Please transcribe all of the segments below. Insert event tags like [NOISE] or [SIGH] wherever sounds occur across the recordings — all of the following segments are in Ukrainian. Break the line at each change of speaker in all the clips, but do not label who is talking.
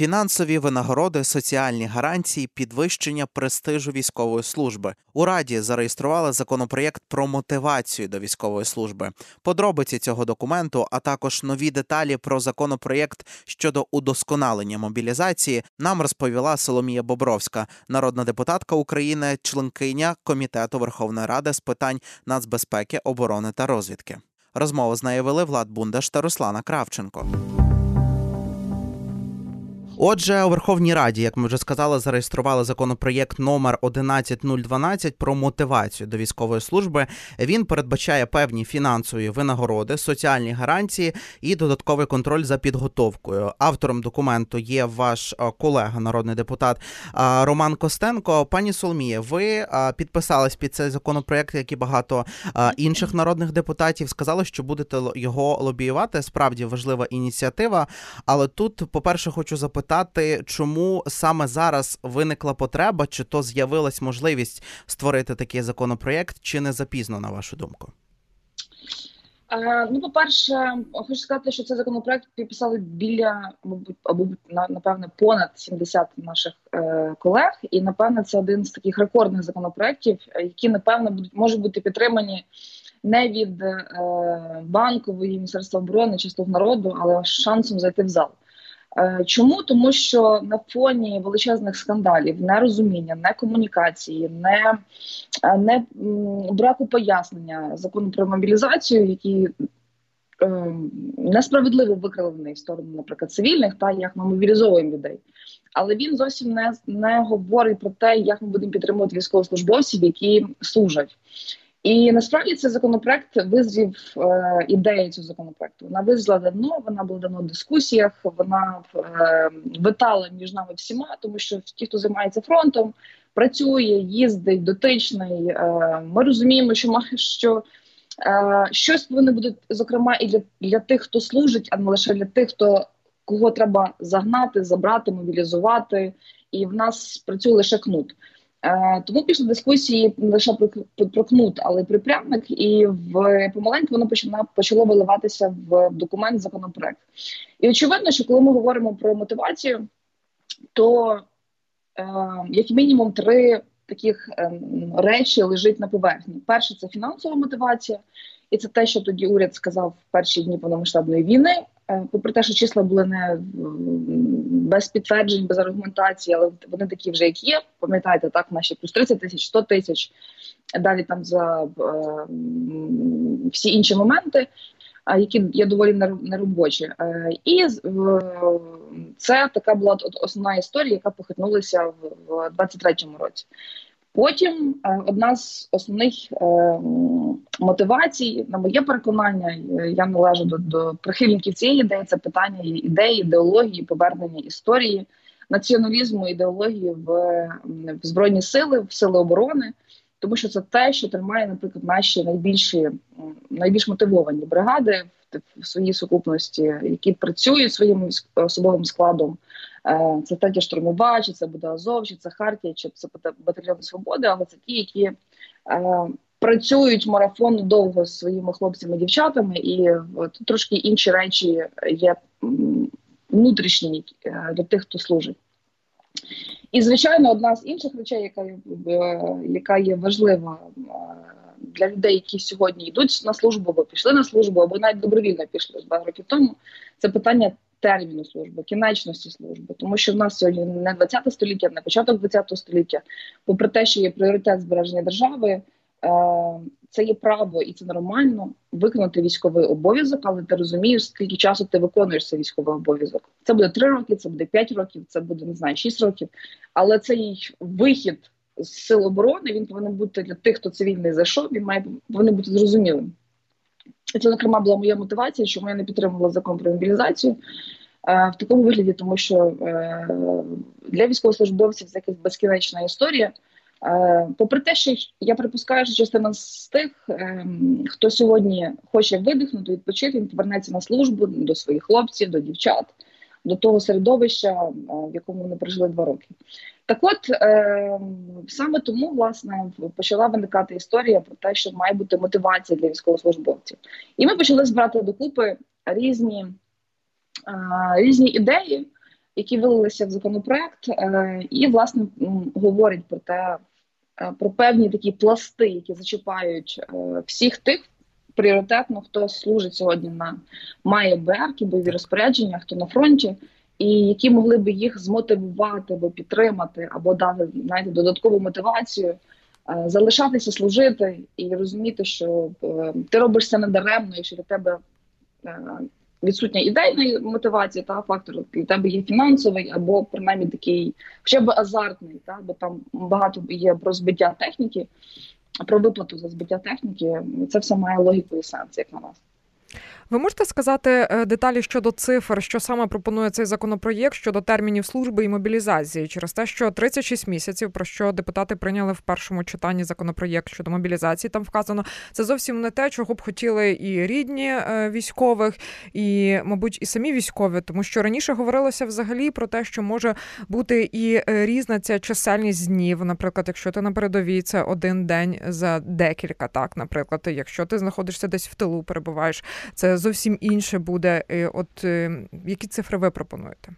фінансові винагороди, соціальні гарантії, підвищення престижу військової служби. У раді зареєстрували законопроєкт про мотивацію до військової служби. Подробиці цього документу, а також нові деталі про законопроєкт щодо удосконалення мобілізації, нам розповіла Соломія Бобровська, народна депутатка України, членкиня комітету Верховної Ради з питань нацбезпеки, оборони та розвідки. Розмову з нею вели Влад Бундаш та Руслана Кравченко. Отже, у Верховній Раді, як ми вже сказали, зареєстрували законопроєкт номер 11012 про мотивацію до військової служби. Він передбачає певні фінансові винагороди, соціальні гарантії і додатковий контроль за підготовкою. Автором документу є ваш е, колега, народний депутат е, Роман Костенко. Пані Соломіє, ви е, підписались під цей законопроєкт, як і багато інших народних депутатів. Сказали, що будете його лобіювати. Справді важлива ініціатива. Але тут, по перше, хочу запитати запитати, чому саме зараз виникла потреба, чи то з'явилась можливість створити такий законопроєкт, чи не запізно, на вашу думку?
Е, ну, по-перше, хочу сказати, що цей законопроект підписали біля або напевне понад 70 наших е, колег, і напевне це один з таких рекордних законопроєктів, які напевно будуть можуть бути підтримані не від е, банкової міністерства оборони чи народу, але шансом зайти в зал. Е, чому тому, що на фоні величезних скандалів, нерозуміння, не комунікації, не е, не браку пояснення закону про мобілізацію, який е, несправедливо викривлений в сторону, наприклад, цивільних, та як ми мобілізовуємо людей, але він зовсім не не говорить про те, як ми будемо підтримувати військовослужбовців, які служать. І насправді цей законопроект визрів е, ідея цього законопроекту. Вона визріла давно, вона була давно в дискусіях, вона е, витала між нами всіма, тому що ті, хто займається фронтом, працює, їздить, дотичний. Е, ми розуміємо, що має що. Е, щось повинно бути зокрема і для для тих, хто служить, а не лише для тих, хто кого треба загнати, забрати, мобілізувати, і в нас працює лише кнут. Е, тому після дискусії не лише про, кнут, але й припрямник, і в помаленьку воно почало виливатися в документ законопроект. І очевидно, що коли ми говоримо про мотивацію, то е, як мінімум три таких е, речі лежить на поверхні. Перше це фінансова мотивація, і це те, що тоді уряд сказав в перші дні повномасштабної війни. Е, попри те, що числа були не без підтверджень, без аргументації, але вони такі вже як є. Пам'ятаєте, так наші плюс 30 тисяч, 100 тисяч. Далі там за е, всі інші моменти, які є доволі неробочі. Е, і це така була основна історія, яка похитнулася в 23-му році. Потім е, одна з основних е, мотивацій, на моє переконання, е, я належу до до прихильників цієї ідеї. Це питання ідеї, ідеології, повернення історії, націоналізму, ідеології в, в збройні сили, в сили оборони, тому що це те, що тримає, наприклад, наші найбільші найбільш мотивовані бригади в, в своїй сукупності, які працюють своїм особовим складом. Е, це третя штурмова, чи це буде Азов, це Хартія, чи це батальйон свободи, але це ті, які е, працюють марафон довго з своїми хлопцями дівчатами, і от, трошки інші речі є внутрішні е, для тих, хто служить. І, звичайно, одна з інших речей, яка яка є важлива для людей, які сьогодні йдуть на службу, або пішли на службу, або навіть добровільно пішли два роки тому, це питання терміну служби, кінечності служби, тому що в нас сьогодні не 20 століття, не початок 20 століття. Попри те, що є пріоритет збереження держави, е, це є право і це нормально виконати військовий обов'язок, але ти розумієш, скільки часу ти виконуєш цей військовий обов'язок. Це буде 3 роки, це буде 5 років, це буде не знаю, 6 років. Але цей вихід з сил оборони він повинен бути для тих, хто цивільний зайшов. Він має повинен бути зрозумілим. Це, зокрема, була моя мотивація, чому я не підтримувала закон про мобілізацію е, в такому вигляді, тому що е, для військовослужбовців це якась безкінечна історія. Е, попри те, що я припускаю, що частина з тих, е, хто сьогодні хоче видихнути, відпочити, він повернеться на службу до своїх хлопців, до дівчат, до того середовища, в якому вони прожили два роки. Так, от е, саме тому власне почала виникати історія про те, що має бути мотивація для військовослужбовців, і ми почали збирати докупи різні, е, різні ідеї. які вилилися в законопроект, е, і власне говорять про те, е, про певні такі пласти, які зачіпають е, всіх тих. Пріоритетно, хто служить сьогодні на має БРК, бойові розпорядження, хто на фронті, і які могли би їх змотивувати або підтримати, або дати знаєте, додаткову мотивацію, залишатися служити і розуміти, що ти робиш це недаремно, якщо для тебе відсутня ідейна мотивація, та фактор для тебе є фінансовий, або принаймні такий, хоча б азартний, та бо там багато є про збиття техніки, про виплату за збиття техніки. Це все має логіку і сенс, як на нас.
Ви можете сказати е, деталі щодо цифр, що саме пропонує цей законопроєкт щодо термінів служби і мобілізації, через те, що 36 місяців, про що депутати прийняли в першому читанні законопроєкт щодо мобілізації, там вказано це зовсім не те, чого б хотіли і рідні е, військових, і, мабуть, і самі військові, тому що раніше говорилося взагалі про те, що може бути і е, різна ця чисельність днів. Наприклад, якщо ти на передовій, це один день за декілька, так, наприклад, якщо ти знаходишся десь в тилу, перебуваєш, це зовсім інше буде. От е, які цифри ви пропонуєте?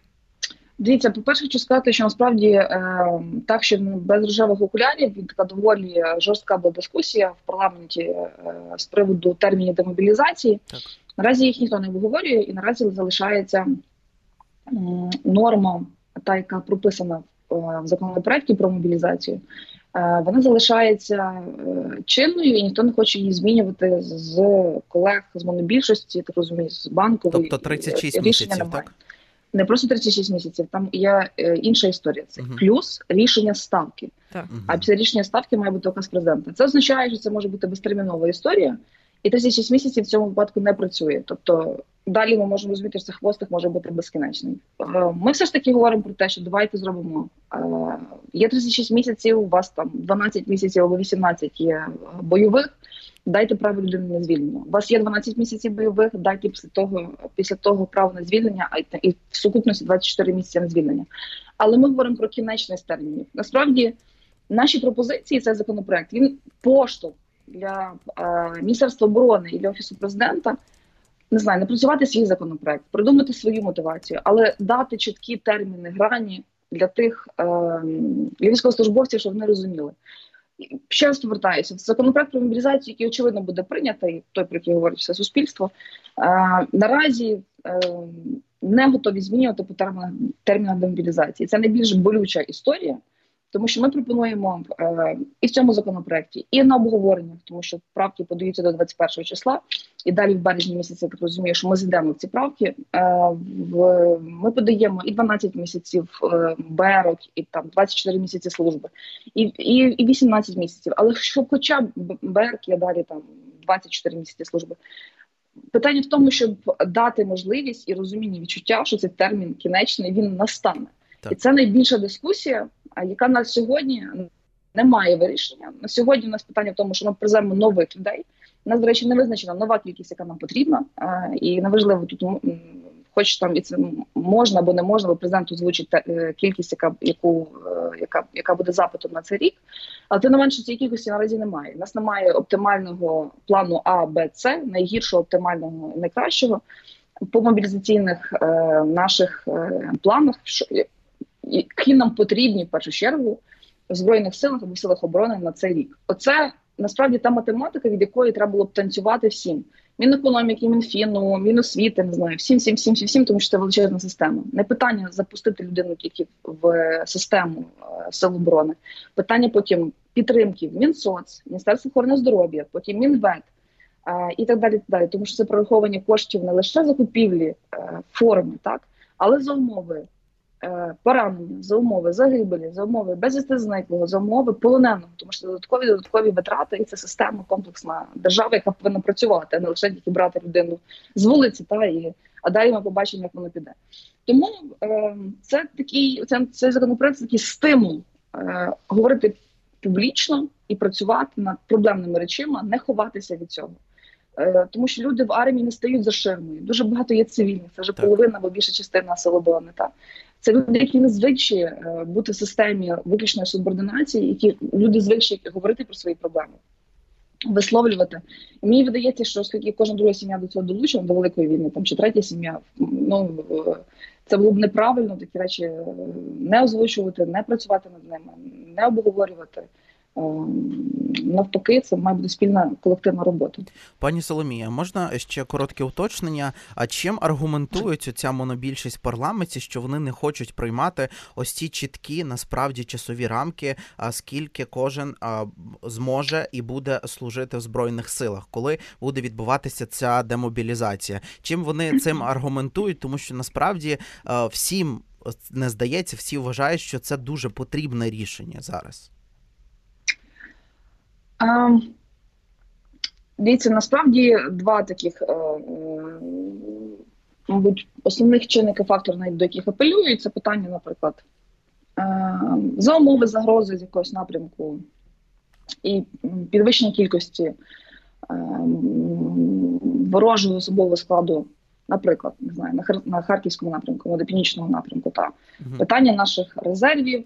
Дивіться, по перше, хочу сказати, що насправді е, так, що без рожевих окулярів він така доволі жорстка була дискусія в парламенті е, з приводу термінів демобілізації. Так. Наразі їх ніхто не обговорює, і наразі залишається норма, та яка прописана в законопроекті про мобілізацію. Е, вона залишається е, чинною, і ніхто не хоче її змінювати з колег з монобільшості, так розумію, з банку.
Тобто 36 місяців, немає. так?
Не просто 36 місяців, там є е, інша історія. Це угу. плюс рішення ставки. Так. А після рішення ставки має бути указ президента. Це означає, що це може бути безтермінова історія, і 36 місяців в цьому випадку не працює. Тобто далі ми можемо розуміти, що цей хвостик може бути безкінечний. Е, ми все ж таки говоримо про те, що давайте зробимо. Е, є 36 місяців, у вас там 12 місяців або 18 є бойових. Дайте право людини на звільнення. У вас є 12 місяців бойових. Дайте після того після того право на звільнення, а і в сукупності 24 місяці на звільнення. Але ми говоримо про кінечний термінів. Насправді, наші пропозиції цей законопроект він поштовх для е, міністерства оборони і для офісу президента не знаю, не працювати свій законопроект, придумати свою мотивацію, але дати чіткі терміни грані для тих е, військовослужбовців, щоб вони розуміли. Ще раз повертаюся, законопроект про мобілізацію, який очевидно буде прийнятий, той про який говорить все суспільство. Е, наразі е, не готові змінювати по термінах термінах демобілізації. Це найбільш болюча історія. Тому що ми пропонуємо е, і в цьому законопроекті, і на обговореннях, тому що правки подаються до 21 числа, і далі в березні місяці так розумію, що ми зайдемо в ці правки. Е, в, Ми подаємо і 12 місяців е, берок, і там 24 місяці служби, і і, і 18 місяців. Але щоб хоча б берк, я далі там 24 місяці служби. Питання в тому, щоб дати можливість і розуміння відчуття, що цей термін кінечний він настане, так. і це найбільша дискусія яка на сьогодні не має вирішення. На сьогодні у нас питання в тому, що ми приземо нових людей. У нас, до речі, не визначена нова кількість, яка нам потрібна, і неважливо тут хоч там і це можна або не можна, бо президент озвучить е, кількість, яка яку е, яка яка буде запитом на цей рік. Але тим не менше цієї кількості наразі немає. У нас немає оптимального плану А, Б, С, найгіршого, оптимального, найкращого по мобілізаційних е, наших е, планах. Що які нам потрібні в першу чергу в збройних силах або в силах оборони на цей рік. Оце насправді та математика, від якої треба було б танцювати всім. Мінекономіки, мінфіну, міносвіти, не знаю, всім, всім, всім, всім, всім, тому що це величезна система. Не питання запустити людину тільки в систему е, сил оборони. Питання потім підтримки в Мінсоц, Міністерство охорони здоров'я, потім Мінвет е, і так далі. так далі. Тому що це прораховані коштів не лише закупівлі е, форми, так але за умови Е, поранення, за умови загибелі, за умови безвісти зниклого, за умови полоненого, тому що додаткові додаткові витрати, і це система комплексна держава, яка повинна працювати, а не лише тільки брати людину з вулиці, та і а далі ми побачимо, як воно піде. Тому е, це такий це, цей законопроект такий стимул е, говорити публічно і працювати над проблемними речима, не ховатися від цього. Е, тому що люди в армії не стають за ширмою. Дуже багато є цивільних, це вже половина або більша частина сил оборони. Та це люди, які не звикші е, бути в системі виключної субординації, які люди звичні говорити про свої проблеми. висловлювати. І мені видається, що оскільки кожна друга сім'я до цього долучена, до великої війни, там чи третя сім'я, ну це було б неправильно такі речі не озвучувати, не працювати над ними, не обговорювати. Ем, навпаки, це має бути спільна колективна робота.
Пані Соломія, можна ще коротке уточнення? А чим аргументують ця монобільшість в парламенті, що вони не хочуть приймати ось ці чіткі насправді часові рамки, а скільки кожен зможе і буде служити в збройних силах, коли буде відбуватися ця демобілізація? Чим вони цим [CLEARS THROAT] аргументують? Тому що насправді всім не здається, всі вважають, що це дуже потрібне рішення зараз.
Дивіться, насправді два таких, е, мабуть, основних чинники факторів, до яких апелюють, це питання, наприклад, е, за умови загрози з якогось напрямку і підвищення кількості е, ворожого особового складу, наприклад, не знаю, на, харківському напрямку, або до північному напрямку, та. Питання наших резервів,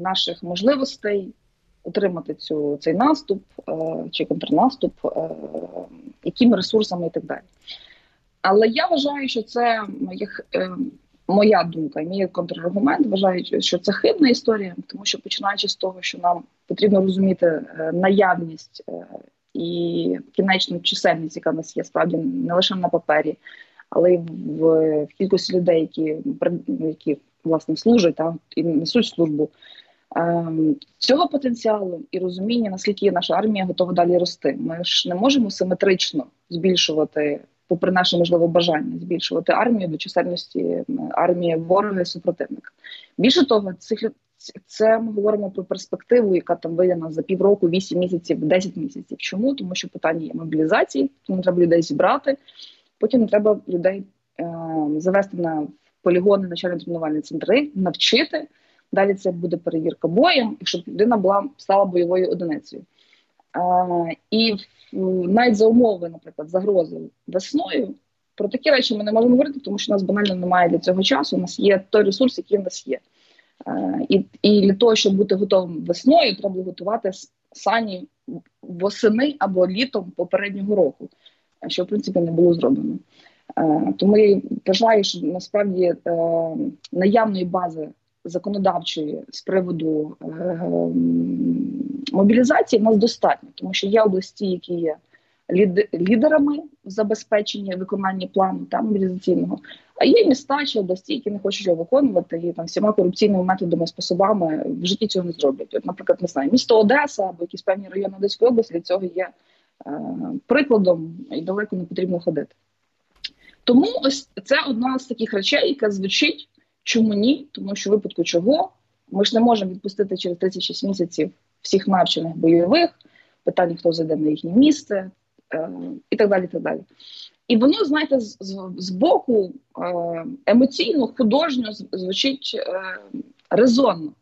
наших можливостей утримати цю цей наступ е, чи контрнаступ, е, якими ресурсами і так далі. Але я вважаю, що це як е, моя думка, мій контраргумент. Вважаю, що це хибна історія, тому що починаючи з того, що нам потрібно розуміти наявність і кінечну чисельність, яка в нас є, справді не лише на папері, але й в, в кількості людей, які які власне служать та і несуть службу. Ем, цього потенціалу і розуміння, наскільки наша армія готова далі рости. Ми ж не можемо симетрично збільшувати, попри наше можливе бажання, збільшувати армію до чисельності армії ворога і супротивника. Більше того, цих це ми говоримо про перспективу, яка там вийде нас за півроку, вісім місяців, десять місяців. Чому? Тому що питання є мобілізації, тому треба людей зібрати. Потім треба людей е, завести на полігони, начальні тренувальні центри, навчити. Далі це буде перевірка боєм, і щоб людина була стала бойовою одиницею. А, І навіть за умови, наприклад, загрози весною. Про такі речі ми не можемо говорити, тому що у нас банально немає для цього часу. У нас є той ресурс, який в нас є. А, і і для того, щоб бути готовим весною, треба готувати сані восени або літом попереднього року, що в принципі не було зроблено. А, тому я вважаю, що насправді е, наявної бази законодавчої з приводу е, мобілізації в нас достатньо, тому що є області, які є лідерами в забезпеченні виконання плану та мобілізаційного, а є міста чи області, які не хочуть його виконувати і там всіма корупційними методами, способами в житті цього не зроблять. От, наприклад, не знаю, місто Одеса або якісь певні райони Одеської області для цього є е, прикладом і далеко не потрібно ходити. Тому ось це одна з таких речей, яка звучить Чому ні? Тому що випадку чого ми ж не можемо відпустити через 36 місяців всіх навчених бойових питання, хто зайде на їхнє місце е, і так далі. Так далі. І воно, знаєте, з, з боку е, емоційно, художньо звучить е, резонно.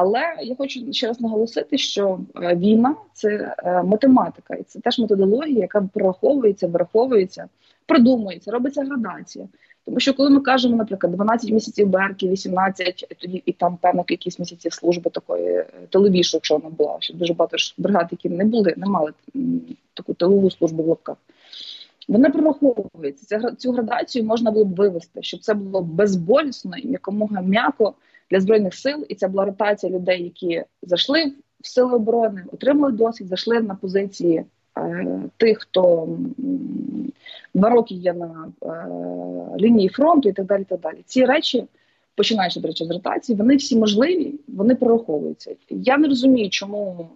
Але я хочу ще раз наголосити, що е, війна це е, математика, і це теж методологія, яка прораховується, враховується, продумується, робиться градація. Тому що коли ми кажемо, наприклад, 12 місяців берки, 18, тоді і там певна кількість місяців служби такої е, телевішу, якщо вона була, що дуже багато ж бригад, які не були, не мали таку тилову службу в лапках. Вона прораховується. Цю градацію можна було б вивести, щоб це було безболісно і якомога м'яко для збройних сил. І це була ротація людей, які зайшли в сили оборони, отримали досвід, зайшли на позиції Е, тих, хто два роки є на е, лінії фронту і так далі. так далі. Ці речі, починаючи до речі, з ротації, вони всі можливі, вони прораховуються. Я не розумію, чому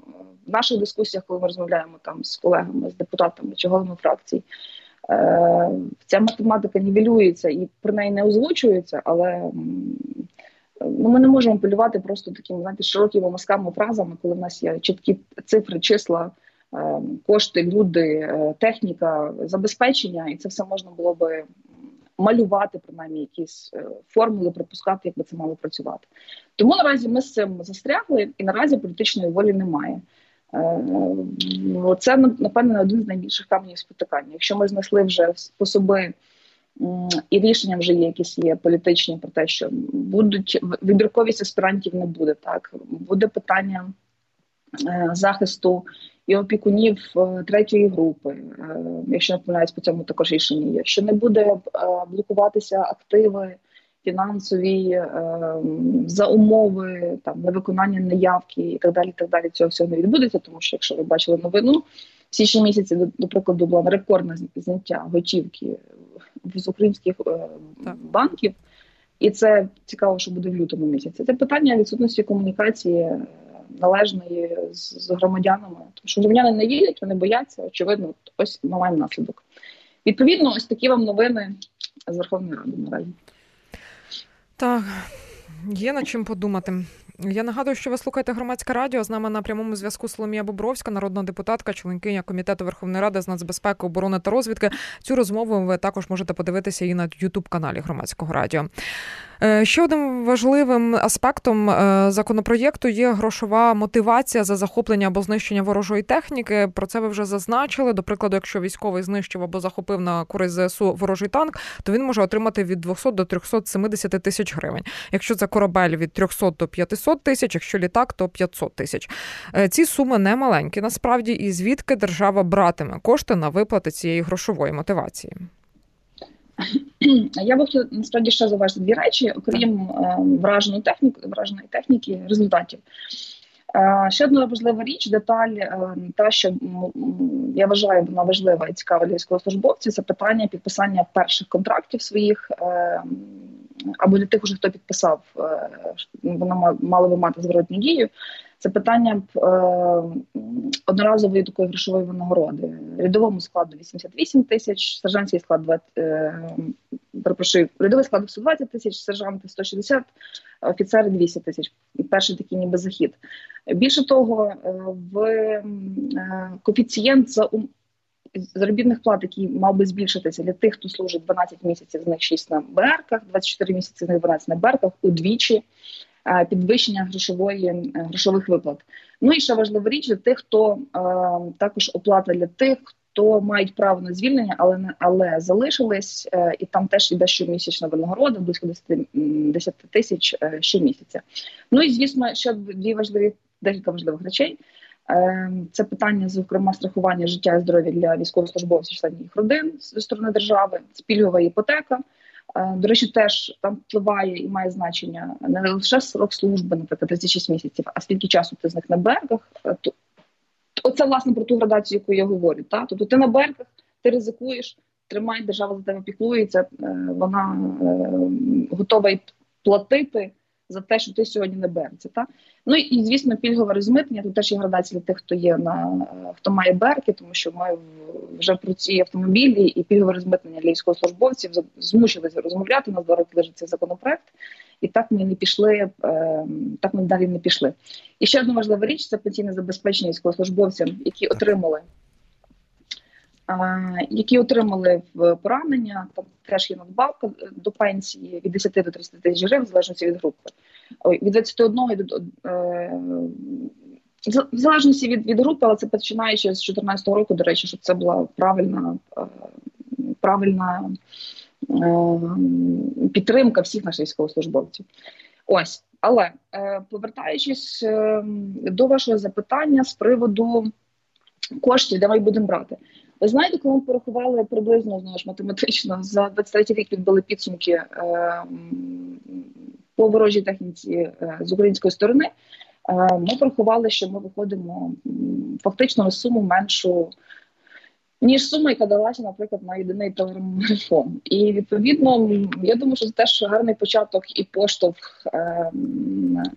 в наших дискусіях, коли ми розмовляємо там з колегами, з депутатами чи головами фракцій, е, ця математика нівелюється і про неї не озвучується, але ну, ми не можемо полювати просто такими знаєте, широкими мазками фразами, коли в нас є чіткі цифри, числа. Е, кошти, люди, е, техніка, забезпечення, і це все можна було би малювати, принаймні, якісь е, формули, припускати, як би це мало працювати. Тому наразі ми з цим застрягли, і наразі політичної волі немає. Це напевне один з найбільших каменів спотикання. Якщо ми знайшли вже способи. І рішення вже є якісь є політичні про те, що будуть вибірковість аспірантів не буде. Так буде питання захисту і опікунів е, третьої групи, якщо не помиляюсь, по цьому також рішення є, що не буде блокуватися активи фінансові за умови там невиконання неявки і так далі. Так далі цього всього не відбудеться, тому що якщо ви бачили новину, в січні місяці до прикладу була рекордне зняття готівки з українських банків. І це цікаво, що буде в лютому місяці. Це питання відсутності комунікації е, належної з, з громадянами. Тому що громадяни не вірять, вони бояться. Очевидно, ось ми маємо наслідок. Відповідно, ось такі вам новини з Верховної Ради наразі.
Так, є над чим подумати. Я нагадую, що ви слухаєте громадське радіо. З нами на прямому зв'язку Соломія Бобровська, народна депутатка, членкиня комітету Верховної Ради з нацбезпеки, оборони та розвідки. Цю розмову ви також можете подивитися і на Ютуб каналі Громадського радіо. Е, ще одним важливим аспектом е, законопроєкту є грошова мотивація за захоплення або знищення ворожої техніки. Про це ви вже зазначили. До прикладу, якщо військовий знищив або захопив на користь ЗСУ ворожий танк, то він може отримати від 200 до 370 тисяч гривень. Якщо це корабель від 300 до 500 тисяч, якщо літак, то 500 тисяч. Е, ці суми не маленькі, насправді, і звідки держава братиме кошти на виплати цієї грошової мотивації.
Я би хотіла насправді ще зауважити дві речі, окрім е, враженої техніки, враженої техніки, результатів. Е, ще одна важлива річ, деталь, е, та що я вважаю, вона важлива і цікава для військовослужбовців, це питання підписання перших контрактів своїх або для тих, уже хто підписав, воно мало би мати зворотню дію. Це питання е, одноразової такої грошової винагороди. Рядовому складу 88 тисяч, сержантський склад 20, е, перепрошую, рядовий склад 120 тисяч, сержанти 160, офіцери 200 тисяч. Перший такий ніби захід. Більше того, е, в коефіцієнт за заробітних плат, який мав би збільшитися для тих, хто служить 12 місяців, з них 6 на БРКах, 24 місяці з них 12 на БРКах, удвічі. Е, підвищення грошової е, грошових виплат. Ну і ще важлива річ для тих, хто е, також оплата для тих, хто мають право на звільнення, але але залишились, і там теж йде щомісячна винагорода, близько 10, 10 тисяч щомісяця. Ну і звісно, ще дві важливі декілька важливих речей. Це питання, зокрема, страхування життя і здоров'я для військовослужбовців, членів їх родин зі сторони держави, спільгова іпотека. Е, до речі, теж там впливає і має значення не лише срок служби, наприклад, 36 місяців, а скільки часу ти з них на берегах. Е, то оце власне про ту градацію, яку я говорю. Та? Тобто ти на берегах, ти ризикуєш, тримай, держава за тебе піклується, е, вона готова й платити за те, що ти сьогодні не береться. Так? Ну і звісно, пільгове розмитнення тут теж є градація для тих, хто є на хто має берки, тому що ми вже про ці автомобілі і пільгове розмитнення для військовослужбовців змусилися розмовляти. У нас два роки лежить цей законопроект, і так ми не пішли. Е, так ми далі не пішли. І ще одна важлива річ це пенсійне забезпечення військовослужбовцям, які отримали які отримали в поранення, там теж є надбавка до пенсії від 10 до 30 тисяч гривень, в залежності від групи. Від 21 до е, в залежності від від групи, але це починаючи з 2014 року, до речі, щоб це була правильна е, правильна е, підтримка всіх наших військовослужбовців. Ось, але повертаючись до вашого запитання з приводу коштів, де ми будемо брати. Ви знаєте, коли ми порахували приблизно знову ж математично за 23 рік відбили підсумки е, по ворожій техніці е, з української сторони. Е, ми порахували, що ми виходимо фактично на суму меншу. Ніж сума, яка далася, наприклад, на єдиний телемарафон. І відповідно, я думаю, що це теж гарний початок і поштовх е,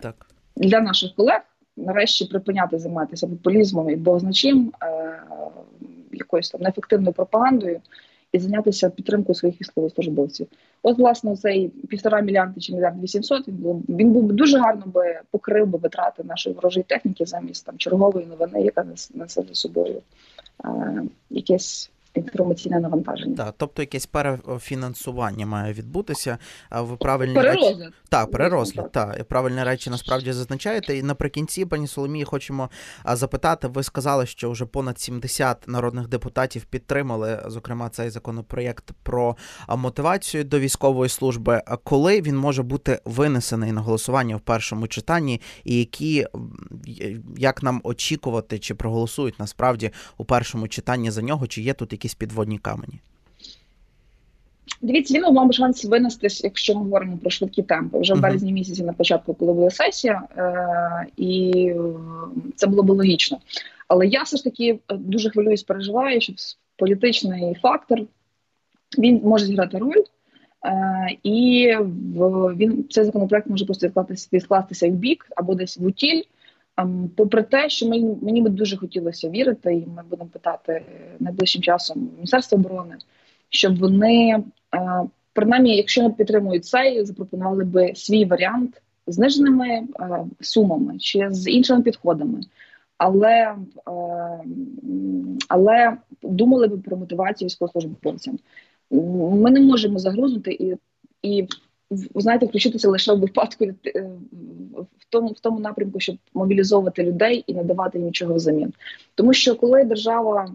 так. для наших колег нарешті припиняти займатися популізмом і богозначим, е, якоюсь там неефективною пропагандою і зайнятися підтримкою своїх військовослужбовців. От, власне, цей півтора мільярда чи мільярд вісімсот він був він був дуже гарно би покрив би витрати нашої ворожої техніки замість там чергової новини, яка несе за собою е, якесь інформаційне навантаження.
Так, тобто якесь перефінансування має відбутися. А ви правильні
Перерозгляд.
речі... Так, перерозгляд.
Так.
Правильні речі насправді зазначаєте. І наприкінці, пані Соломії, хочемо запитати. Ви сказали, що вже понад 70 народних депутатів підтримали, зокрема, цей законопроєкт про мотивацію до військової служби. А коли він може бути винесений на голосування в першому читанні, і які як нам очікувати, чи проголосують насправді у першому читанні за нього, чи є тут якісь підводні камені?
Дивіться, він мав шанс винестись, якщо ми говоримо про швидкі темпи. Вже в березні місяці на початку, коли була сесія, е- і це було б логічно. Але я все ж таки е, дуже хвилююсь, переживаю, що політичний фактор він може зіграти роль. Е, і в, він цей законопроект може просто відкластися, відкластися в бік або десь в утіль. Ем, Попри те, що мені, мені би дуже хотілося вірити, і ми будемо питати е, найближчим часом Міністерство оборони, щоб вони, е, принаймні, якщо не підтримують цей, запропонували би свій варіант зниженими е, сумами чи з іншими підходами. Але, але думали би про мотивацію військовослужбовцям. Ми не можемо загрузнути і, і знаєте, включитися лише в випадку е, в тому, в тому напрямку, щоб мобілізовувати людей і не давати їм нічого взамін. Тому що коли держава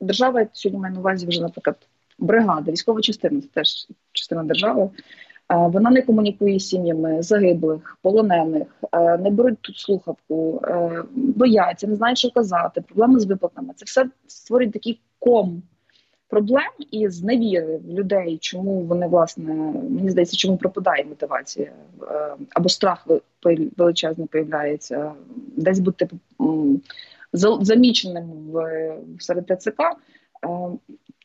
держава сьогодні має на увазі вже, наприклад, бригада, військова частина, це теж частина держави. е, Вона не комунікує з сім'ями загиблих, полонених, е, не беруть тут слухавку, бояться, не знають, що казати, проблеми з виплатами. Це все створює такий ком проблем і зневіри в людей, чому вони власне мені здається, чому пропадає мотивація е, або страх величезний появляється, десь бути заміченим в серед ТЦК, е,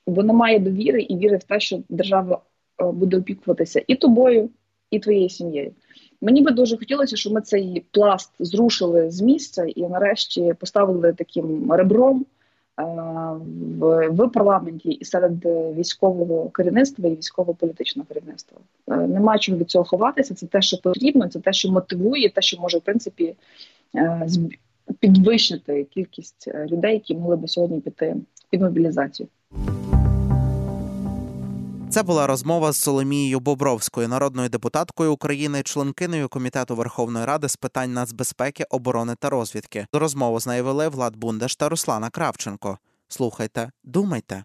бо немає довіри і віри в те, що держава е, буде опікуватися і тобою, і твоєю сім'єю. Мені би дуже хотілося, щоб ми цей пласт зрушили з місця і нарешті поставили таким ребром е, в, в парламенті і серед е, військового керівництва і військово-політичного керівництва. Е, Нема чого від цього ховатися. Це те, що потрібно, це те, що мотивує, те, що може в принципі е, підвищити кількість е, людей, які могли би сьогодні піти під мобілізацію.
Це була розмова з Соломією Бобровською, народною депутаткою України, членкиною комітету Верховної Ради з питань нацбезпеки, оборони та розвідки. Розмову з нею вели Влад Бундаш та Руслана Кравченко. Слухайте, думайте.